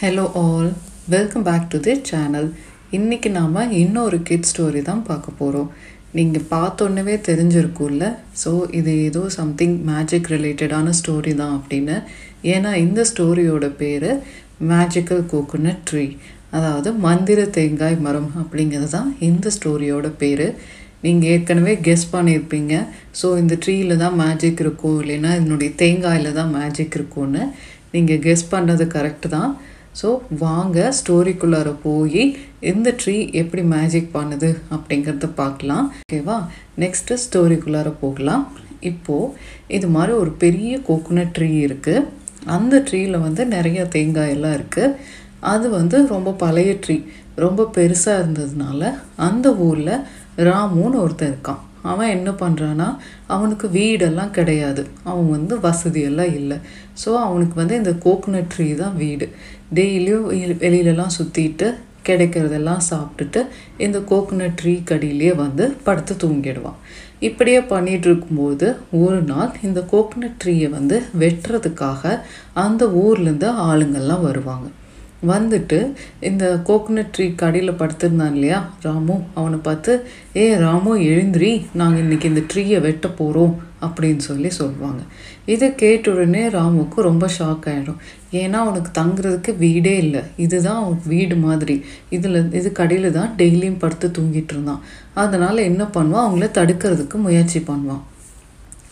Hello all welcome back to the channel இன்றைக்கி நாம் இன்னொரு கிட் ஸ்டோரி தான் பார்க்க போகிறோம் நீங்கள் பார்த்தோன்னே தெரிஞ்சிருக்கும்ல ஸோ இது ஏதோ சம்திங் மேஜிக் ரிலேட்டடான ஸ்டோரி தான் அப்படின்னு. ஏன்னா இந்த ஸ்டோரியோட பேர் மேஜிக்கல் கோகோனட் ட்ரீ அதாவது மந்திர தேங்காய் மரம் அப்படிங்கிறது தான் இந்த ஸ்டோரியோட பேர். நீங்கள் ஏற்கனவே கெஸ் பண்ணியிருப்பீங்க. ஸோ இந்த ட்ரீயில் தான் மேஜிக் இருக்கும். இல்லைன்னா இதனுடைய தேங்காயில் தான் மேஜிக் இருக்கும்னு. நீங்கள் கெஸ் பண்ணது கரெக்டு தான். ஸோ வாங்க ஸ்டோரிக்குள்ளார போய் இந்த ட்ரீ எப்படி மேஜிக் பண்ணுது அப்படிங்கிறத பார்க்கலாம். ஓகேவா நெக்ஸ்ட்டு ஸ்டோரிக்குள்ளார போகலாம். இப்போது இது மாதிரி ஒரு பெரிய கோகோனட் ட்ரீ இருக்குது அந்த ட்ரீயில் வந்து நிறைய தேங்காய் எல்லாம் இருக்குது அது வந்து ரொம்ப பழைய ட்ரீ ரொம்ப பெருசாக இருந்ததுனால அந்த ஊரில் ராமுன்னு ஒருத்தர் இருக்கான். அவன் என்ன பண்ணுறான்னா அவனுக்கு வீடெல்லாம் கிடையாது. அவன் வந்து வசதியெல்லாம் இல்லை. ஸோ அவனுக்கு வந்து இந்த கோகோனட் ட்ரீ தான் வீடு. டெய்லியும் வெளியிலலாம் சுற்றிட்டு கிடைக்கிறதெல்லாம் சாப்பிட்டுட்டு இந்த கோகோனட் ட்ரீ கடியிலே வந்து படுத்து தூங்கிடுவான். இப்படியே பண்ணிகிட்டு இருக்கும்போது ஒரு நாள் இந்த கோகோனட் ட்ரீயை வந்து வெட்டுறதுக்காக அந்த ஊர்லேருந்து ஆளுங்கள்லாம் வருவாங்க. வந்துட்டு இந்த கோகோனட் ட்ரீ கடையில் படுத்திருந்தான் இல்லையா? ராமு அவனை பார்த்து ஏ ராமு எழுந்திரி. நாங்கள் இன்றைக்கி இந்த ட்ரீயை வெட்ட போகிறோம் அப்படின்னு சொல்லி சொல்லுவாங்க. இதை கேட்ட உடனே ராமுக்கு ரொம்ப ஷாக் ஆகிடும் ஏன்னா அவனுக்கு தங்குறதுக்கு வீடே இல்லை. இதுதான் அவனுக்கு வீடு மாதிரி. இதில் இது கடையில் தான் டெய்லியும் படுத்து தூங்கிட்டு இருந்தான். அதனால் என்ன பண்ணுவான்? அவங்கள தடுக்கிறதுக்கு முயற்சி பண்ணுவான்.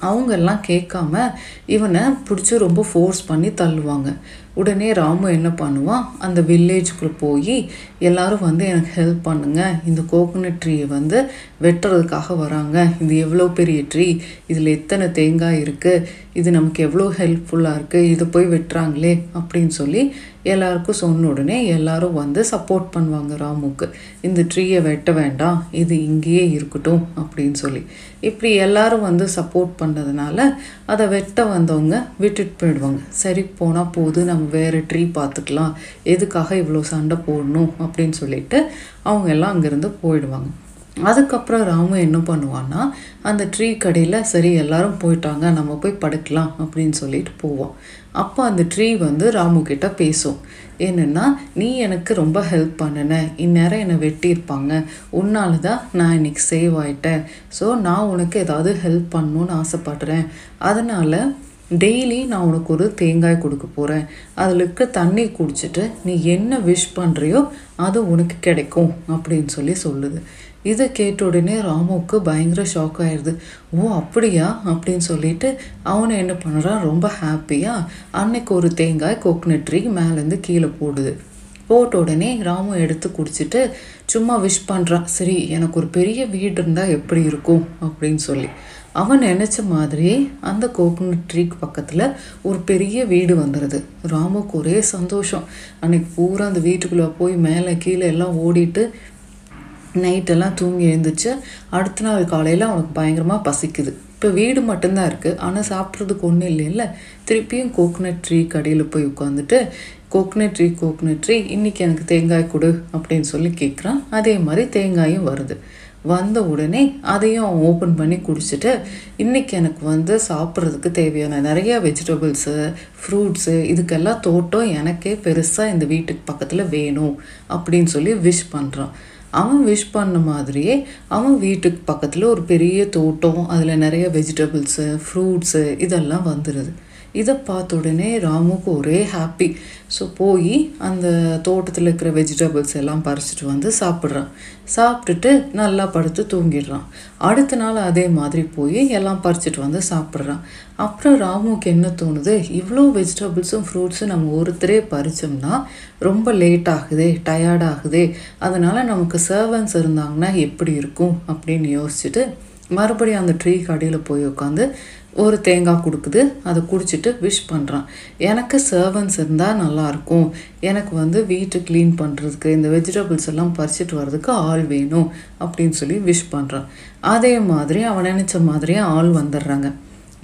அவங்கெல்லாம் கேட்காம இவனை பிடிச்சி ரொம்ப ஃபோர்ஸ் பண்ணி தள்ளுவாங்க. உடனே ராமு என்ன பண்ணுவான் அந்த வில்லேஜுக்குள்ளே போய் எல்லாரும் வந்து எனக்கு ஹெல்ப் பண்ணுங்கள் இந்த கோகோனட் ட்ரீயை வந்து வெட்டுறதுக்காக வராங்க. இது எவ்வளோ பெரிய ட்ரீ இதில் எத்தனை தேங்காய் இருக்குது இது நமக்கு எவ்வளோ ஹெல்ப்ஃபுல்லாக இருக்குது இதை போய் வெட்டுறாங்களே அப்படின்னு சொல்லி எல்லாருக்கும் சொன்ன உடனே எல்லாரும் வந்து சப்போர்ட் பண்ணுவாங்க ராமுக்கு. இந்த ட்ரீயை வெட்ட வேண்டாம். இது இங்கேயே இருக்கட்டும் அப்படின்னு சொல்லி. இப்படி எல்லாரும் வந்து சப்போர்ட் பண்ணதுனால அதை வெட்ட வந்தவங்க விட்டுட்டு போயிடுவாங்க. சரி போனால் போது நம்ம வேறு ட்ரீ பார்த்துக்கலாம். எதுக்காக இவ்வளோ சண்டை போடணும் அப்படின்னு சொல்லிட்டு அவங்க எல்லாம் அங்கேருந்து போயிடுவாங்க. அதுக்கப்புறம் ராமு என்ன பண்ணுவான்னா அந்த ட்ரீ கடையில் சரி எல்லாரும் போயிட்டாங்க நம்ம போய் படுக்கலாம் அப்படின்னு சொல்லிட்டு போவோம் அப்போ அந்த ட்ரீ வந்து ராமு கிட்ட பேசும். என்னென்னா நீ எனக்கு ரொம்ப ஹெல்ப் பண்ணின. இந்நேரம் என்னை வெட்டியிருப்பாங்க உன்னால தான் நான் இன்னைக்கு சேவ் ஆயிட்டேன். ஸோ நான் உனக்கு ஏதாவது ஹெல்ப் பண்ணணும்னு ஆசைப்படுறேன். அதனால் டெய்லி நான் உனக்கு ஒரு தேங்காய் கொடுக்க போகிறேன் அதில் இருக்க தண்ணி குடிச்சிட்டு நீ என்ன விஷ் பண்ணுறியோ அது உனக்கு கிடைக்கும் அப்படின்னு சொல்லி சொல்லுது. இதை கேட்ட உடனே ராமுக்கு பயங்கர ஷாக் ஆயிடுது ஓ அப்படியா? அப்படின்னு சொல்லிட்டு அவனை என்ன பண்ணுறான் ரொம்ப ஹாப்பியாக அன்னைக்கு ஒரு தேங்காய் கோக்னட் ட்ரீ மேலேருந்து கீழே போடுது. போட்ட உடனே ராமு எடுத்து குடிச்சிட்டு சும்மா விஷ் பண்ணுறான் சரி எனக்கு ஒரு பெரிய வீடு இருந்தால் எப்படி இருக்கும்? அப்படின்னு சொல்லி. அவன் நினச்ச மாதிரியே அந்த கோகனட் ட்ரீக்கு பக்கத்தில் ஒரு பெரிய வீடு வந்துடுது ராமுக்கு ஒரே சந்தோஷம். அன்னைக்கு பூரா அந்த வீட்டுக்குள்ளே போய் மேலே கீழே எல்லாம் ஓடிட்டு நைட்டெல்லாம் தூங்கி எழுந்துச்சு அடுத்த நாள் காலையில் அவனுக்கு பயங்கரமாக பசிக்குது. இப்போ வீடு மட்டும்தான் இருக்குது ஆனால் சாப்பிட்றதுக்கு ஒன்றும் இல்லைல்ல. திருப்பியும் கோகனட் ட்ரீ கடையில் போய் உட்காந்துட்டு கோகோனட் ட்ரீ கோக்னட் ட்ரீ இன்றைக்கி எனக்கு தேங்காய் கொடு அப்படின்னு சொல்லி கேட்குறான் அதே மாதிரி தேங்காயும் வருது. வந்த உடனே அதையும் அவன் ஓப்பன் பண்ணி குடிச்சிட்டு இன்றைக்கி எனக்கு வந்து சாப்பிட்றதுக்கு தேவையான நிறைய வெஜிடபிள்ஸு ஃப்ரூட்ஸு இதுக்கெல்லாம் தோட்டம் எனக்கே பெருசாக இந்த வீட்டுக்கு பக்கத்தில் வேணும் அப்படின்னு சொல்லி விஷ் பண்ணுறான் அவன் விஷ் பண்ண மாதிரியே அவன் வீட்டுக்கு பக்கத்தில் ஒரு பெரிய தோட்டம் அதில் நிறைய வெஜிடபிள்ஸு ஃப்ரூட்ஸு இதெல்லாம் வந்துடுது இதை பார்த்த உடனே ராமுக்கு ஒரே ஹாப்பி ஸோ போய் அந்த தோட்டத்தில் இருக்கிற வெஜிடபிள்ஸ் எல்லாம் பறிச்சிட்டு வந்து சாப்பிட்றான். சாப்பிட்டுட்டு நல்லா படுத்து தூங்கிடுறான். அடுத்த நாள் அதே மாதிரி போய் எல்லாம் பறிச்சிட்டு வந்து சாப்பிட்றான். அப்புறம் ராமுக்கு என்ன தோணுது? இவ்வளோ வெஜிடபிள்ஸும் ஃப்ரூட்ஸும் நம்ம ஒருத்தரே பறித்தோம்னா ரொம்ப லேட் ஆகுதே டயர்ட் ஆகுதே. அதனால் நமக்கு சர்வன்ஸ் இருந்தாங்கன்னா எப்படி இருக்கும் அப்படின்னு யோசிச்சுட்டு மறுபடியும் அந்த ட்ரீ கடையில் போய் உட்காந்து ஒரு தேங்காய் கொடுக்குது அதை குடிச்சிட்டு விஷ் பண்ணுறான் எனக்கு சர்வன்ஸ் இருந்தால் நல்லாயிருக்கும். எனக்கு வந்து வீட்டு க்ளீன் பண்ணுறதுக்கு இந்த வெஜிடபிள்ஸ் எல்லாம் பறிச்சிட்டு வர்றதுக்கு ஆள் வேணும் அப்படின்னு சொல்லி விஷ் பண்ணுறான் அதே மாதிரி அவன் நினச்ச மாதிரியே ஆள் வந்துடுறாங்க.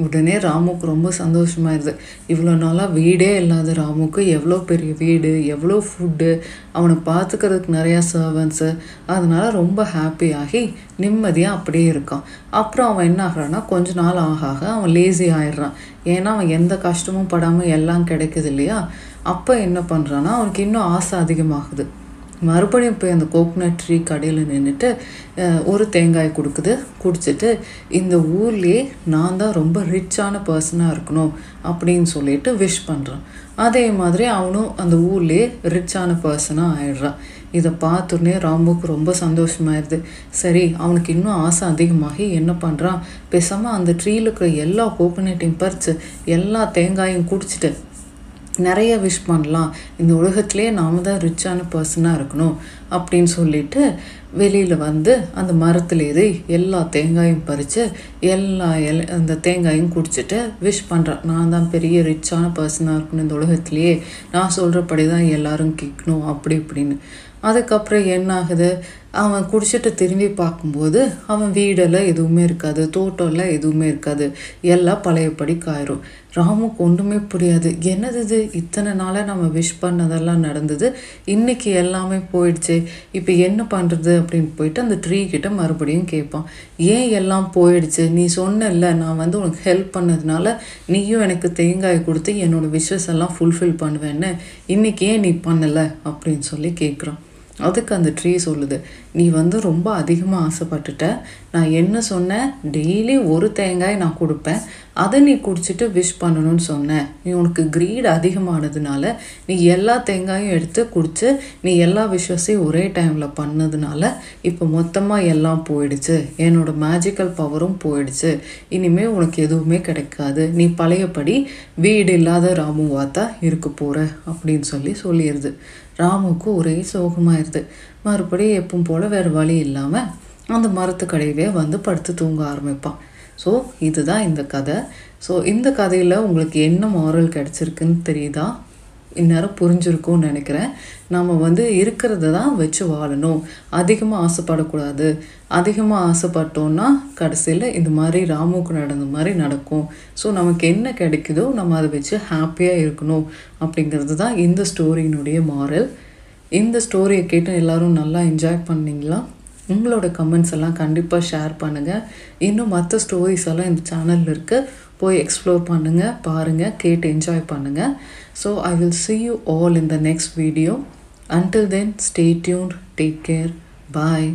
உடனே ராமுக்கு ரொம்ப சந்தோஷமாயிருது. இவ்வளோ நாளாக வீடே இல்லாத ராமுக்கு எவ்வளோ பெரிய வீடு எவ்வளோ ஃபுட்டு அவனை பார்த்துக்கிறதுக்கு நிறையா சர்வன்ஸு அதனால ரொம்ப ஹாப்பியாகி நிம்மதியாக அப்படியே இருக்கான். அப்புறம் அவன் என்ன ஆகிறான்னா கொஞ்ச நாள் ஆக ஆக அவன் லேசி ஆயிடுறான். ஏன்னா அவன் எந்த கஷ்டமும் படாமல் எல்லாம் கிடைக்குது இல்லையா? அப்போ என்ன பண்ணுறான்னா அவனுக்கு இன்னும் ஆசை அதிகமாகுது. மறுபடியும் போய் அந்த கோகனட் ட்ரீ கடையில் நின்றுட்டு ஒரு தேங்காய் கொடுக்குது. குடிச்சிட்டு இந்த ஊர்லேயே நான் தான் ரொம்ப ரிச்சான பர்சனாக இருக்கணும் அப்படின்னு சொல்லிட்டு விஷ் பண்ணுறான் அதே மாதிரி அவனும் அந்த ஊர்லேயே ரிச்சான பர்சனாக ஆயிடுறான். இதை பார்த்துடனே ராம்புக்கு ரொம்ப சந்தோஷமாயிருது. சரி அவனுக்கு இன்னும் ஆசை அதிகமாகி என்ன பண்ணுறான் பேசாமல் அந்த ட்ரீயில் இருக்கிற எல்லா கோகனட்டையும் பறித்து எல்லா தேங்காயும் குடிச்சிட்டு நிறைய விஷ் பண்ணலாம். இந்த உலகத்திலே நாம தான் ரிச்சான பர்சனாக இருக்கணும் அப்படின்னு சொல்லிட்டு வெளியில் வந்து அந்த மரத்தில் ஏறி எல்லா தேங்காயும் பறித்து எல்லா எல் அந்த தேங்காயும் குடிச்சிட்டு விஷ் பண்ணுறான் நான் தான் பெரிய ரிச்சான பர்சனாக இருக்கணும் இந்த உலகத்துலேயே. நான் சொல்கிறபடி தான் எல்லாரும் கேட்கணும் அப்படி இப்படின்னு. அதுக்கப்புறம் என்ன ஆகுது அவன் குடிச்சிட்டு திரும்பி பார்க்கும்போது அவன் வீடெல்லாம் எதுவுமே இருக்காது தோட்டம்லாம் எதுவுமே இருக்காது. எல்லாம் பழையபடி காயிரும். ராமுக்கு ஒன்றுமே புரியாது. என்னது இது? இத்தனை நாளாக நம்ம விஷ் பண்ணதெல்லாம் நடந்தது. இன்றைக்கி எல்லாமே போயிடுச்சு. இப்போ என்ன பண்ணுறது அப்படின்னு போயிட்டு அந்த ட்ரீ கிட்ட மறுபடியும் கேட்பான். ஏன் எல்லாம் போயிடுச்சு? நீ சொன்னல நான் வந்து உனக்கு ஹெல்ப் பண்ணதுனால நீயும் எனக்கு தேங்காய் கொடுத்து என்னோட விஷஸ் எல்லாம் ஃபுல்ஃபில் பண்ணுவேன்னு. இன்னைக்கு ஏன் நீ பண்ணலை? அப்படின்னு சொல்லி கேட்குறான். அதுக்கு அந்த ட்ரீ சொல்லுது நீ வந்து ரொம்ப அதிகமாக ஆசைப்பட்டுட்ட. நான் என்ன சொன்னேன்? டெய்லி ஒரு தேங்காய் நான் கொடுப்பேன். அதை நீ குடிச்சிட்டு விஷ் பண்ணணும்னு சொன்னேன் நீ உனக்கு க்ரீட் அதிகமானதுனால நீ எல்லா தேங்காயும் எடுத்து குடிச்சு நீ எல்லா விஷயத்தையும் ஒரே டைமில் பண்ணதுனால இப்போ மொத்தமாக எல்லாம் போயிடுச்சு. என்னோட மேஜிக்கல் பவரும் போயிடுச்சு. இனிமேல் உனக்கு எதுவுமே கிடைக்காது. நீ பழையபடி வீடு இல்லாத ராமுவா தான் இருக்க போகிற அப்படின்னு சொல்லி சொல்லிடுது ராமுக்கு ஒரே சோகமாயிருது. மறுபடியும் எப்பவும் போல் வேறு வழி இல்லாமல் அந்த மரத்துக்கடையவே வந்து படுத்து தூங்க ஆரம்பிப்பான். ஸோ இதுதான் இந்த கதை. ஸோ இந்த கதையில் உங்களுக்கு என்ன மாரல் கிடச்சிருக்குன்னு தெரியுதா? இந்நேரம் புரிஞ்சிருக்கும்னு நினைக்கிறேன். நம்ம வந்து இருக்கிறத தான் வச்சு வாழணும். அதிகமாக ஆசைப்படக்கூடாது. அதிகமாக ஆசைப்பட்டோன்னா கடைசியில் இந்த மாதிரி ராமுக்கு நடந்த மாதிரி நடக்கும். ஸோ நமக்கு என்ன கிடைக்குதோ நம்ம அதை வச்சு ஹாப்பியாக இருக்கணும் அப்படிங்கிறது தான் இந்த ஸ்டோரியினுடைய மாரல் இந்த ஸ்டோரியை கேட்டு எல்லோரும் நல்லா என்ஜாய் பண்ணிங்களா? உங்களோட கமெண்ட்ஸ் எல்லாம் கண்டிப்பாக ஷேர் பண்ணுங்கள் இன்னும் மற்ற ஸ்டோரிஸ் எல்லாம் இந்த சேனலில் இருக்குது போய் எக்ஸ்ப்ளோர் பண்ணுங்கள் பாருங்கள் கேட்டு என்ஜாய் பண்ணுங்கள் so I will see you all in the next video until then stay tune take care bye